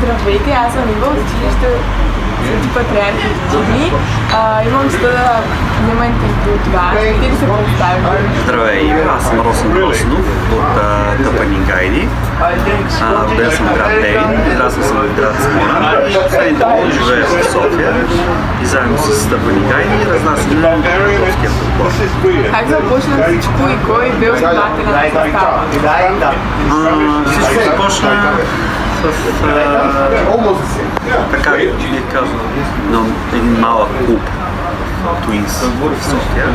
Гайди, аз съм идвал от училище Свети Патриархи дни. Имам честа да взема интервю от вас. Ти ли се представиш? Здравей, аз съм Росен Росенов от Тъпани Гайди. Роден съм в град Девин, израснал съм в град Смолян последните години живея в София и заедно с Тъпани Гайди разнасяме търговския футбол. Как започна всичко и кой е бил основателя на състава? Всичко започна с така бих казал, на един малък клуб Twins в София.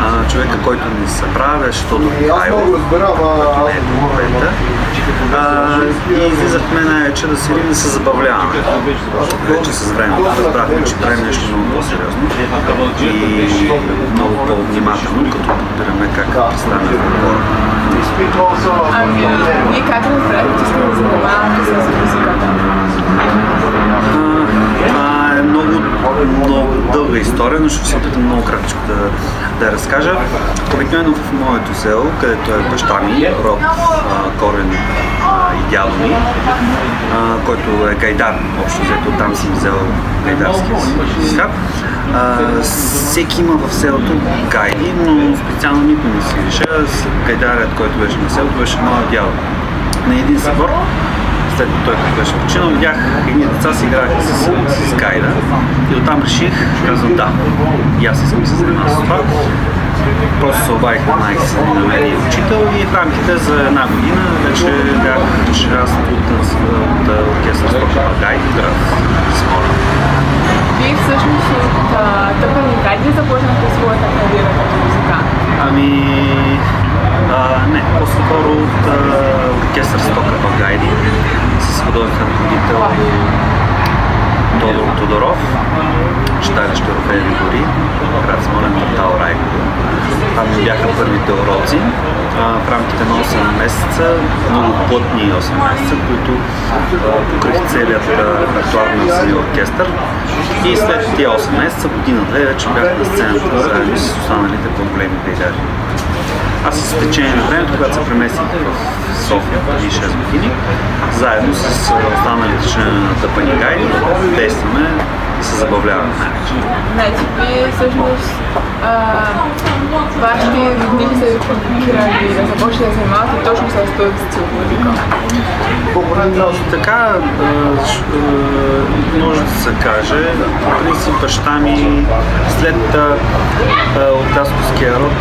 А, човека, който ни събра беше Тодор Михайлов, който не е в момента. И излизахме най-вече да седим да се забавляваме. Вече с времето разбрахме, че правим нещо много по-сериозно и много по-внимателно, като подбираме как стане хора. Ами, вие как разбрахте, че сте да занимавате с музиката? Това е много, много дълга история, но ще се опитам много кратичко да, да разкажа. Обикновено в моето село, където е баща ми, род корен и дядо ми, а, който е гайдар, общо взето там си взел гайдарския си свят. всеки има в селото гайди, но специално никой не си виша. Гайдарят, който беше на селото, беше моят дядо. На един събор след като той беше починал, видях едни деца си играеха с, с, с гайда и оттам реших, казвам да, и аз искам да се занимавам с това. Просто се обадих на най на мен и учител и в рамките за една година вече бях част от, от, от оркестър Спорта в град Смолян. Вие всъщност от Тъпани Гайди започнахте своята кариера като музикант? Ами, а, не, по-скоро от оркестър Стока в Гайди с художествен ръководител Тодор Тодоров, читалище Орфееви гори, град Смолен, квартал Райково. Там бяха първите уроци в рамките на 8 месеца, много плътни 8 месеца, които покрих целият репертуар на самия оркестър. И след тия 8 месеца, година-две, вече бях на сцената заедно с останалите по-големи пейдари. Аз с течение на времето, когато се преместих в София преди 6 години, заедно с останалите членове на Тъпани Гайди, действаме и се забавляваме. Значи, всъщност вашите роднини са провокирали да започнете да занимавате точно с този стил музика? Така може да се каже. В принцип баща ми след от род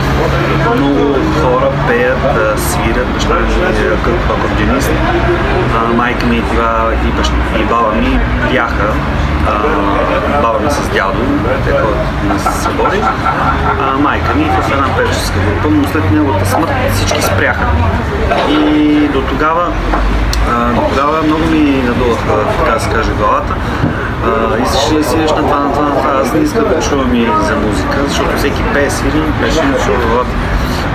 много хора пеят, свирят. Баща ми е акордеонист. Майка ми и, баща, и баба ми бяха баба ми с дядо, те ходят на събори, а майка ми в една певческа група, но след неговата смърт всички спряха. И до тогава, до тогава много ми надуваха, така да се каже, главата. искаш ли да свириш на това, на това, на това. Аз не искам да чувам и за музика, защото всеки пее свири, беше ми дошъл главата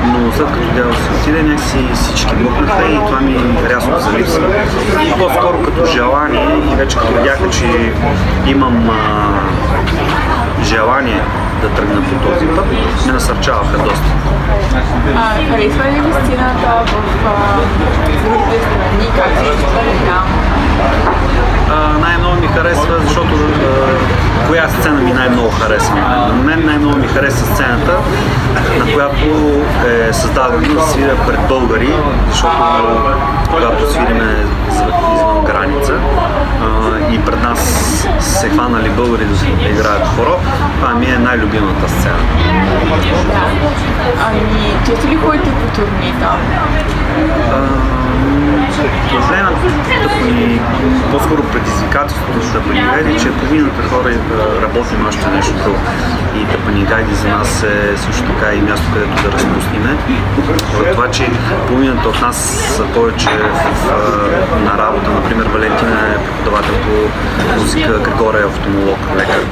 но след като дядо се отиде, някакси всички мъкнаха и това ми рязко залипса. И по-скоро като желание и вече като видяха, че имам а, желание да тръгна по този път, ме насърчаваха доста. А, харесва ли ви сцената в другите страни? Как се чувствате там? най-много ми харесва, защото а, коя сцена ми най-много харесва. На мен най-много ми харесва сцената, на която създадена да свиря пред българи, защото когато свириме извън граница а, и пред нас се хванали българи да играят хоро, това ми е най-любимата сцена. Да. Ами, често ли ходите по турни там? Проблемът по-скоро предизвикателството за Тъпани че половината хора работим още нещо друго. И Тъпани Гайди за нас е също така и място, където да разпустиме. За това, че половината от нас са повече в, на работа. Например, Валентина е преподавател по музика, Григория е автомолог, лекар.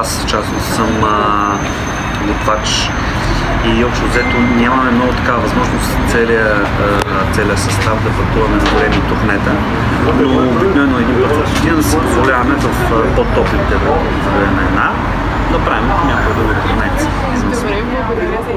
Аз в частност съм готвач и общо взето нямаме много такава възможност целият, целият състав да пътуваме на големи турнета, но в година си позволяваме в по-топлите времена да правим някои други турнети. Добре, благодаря за.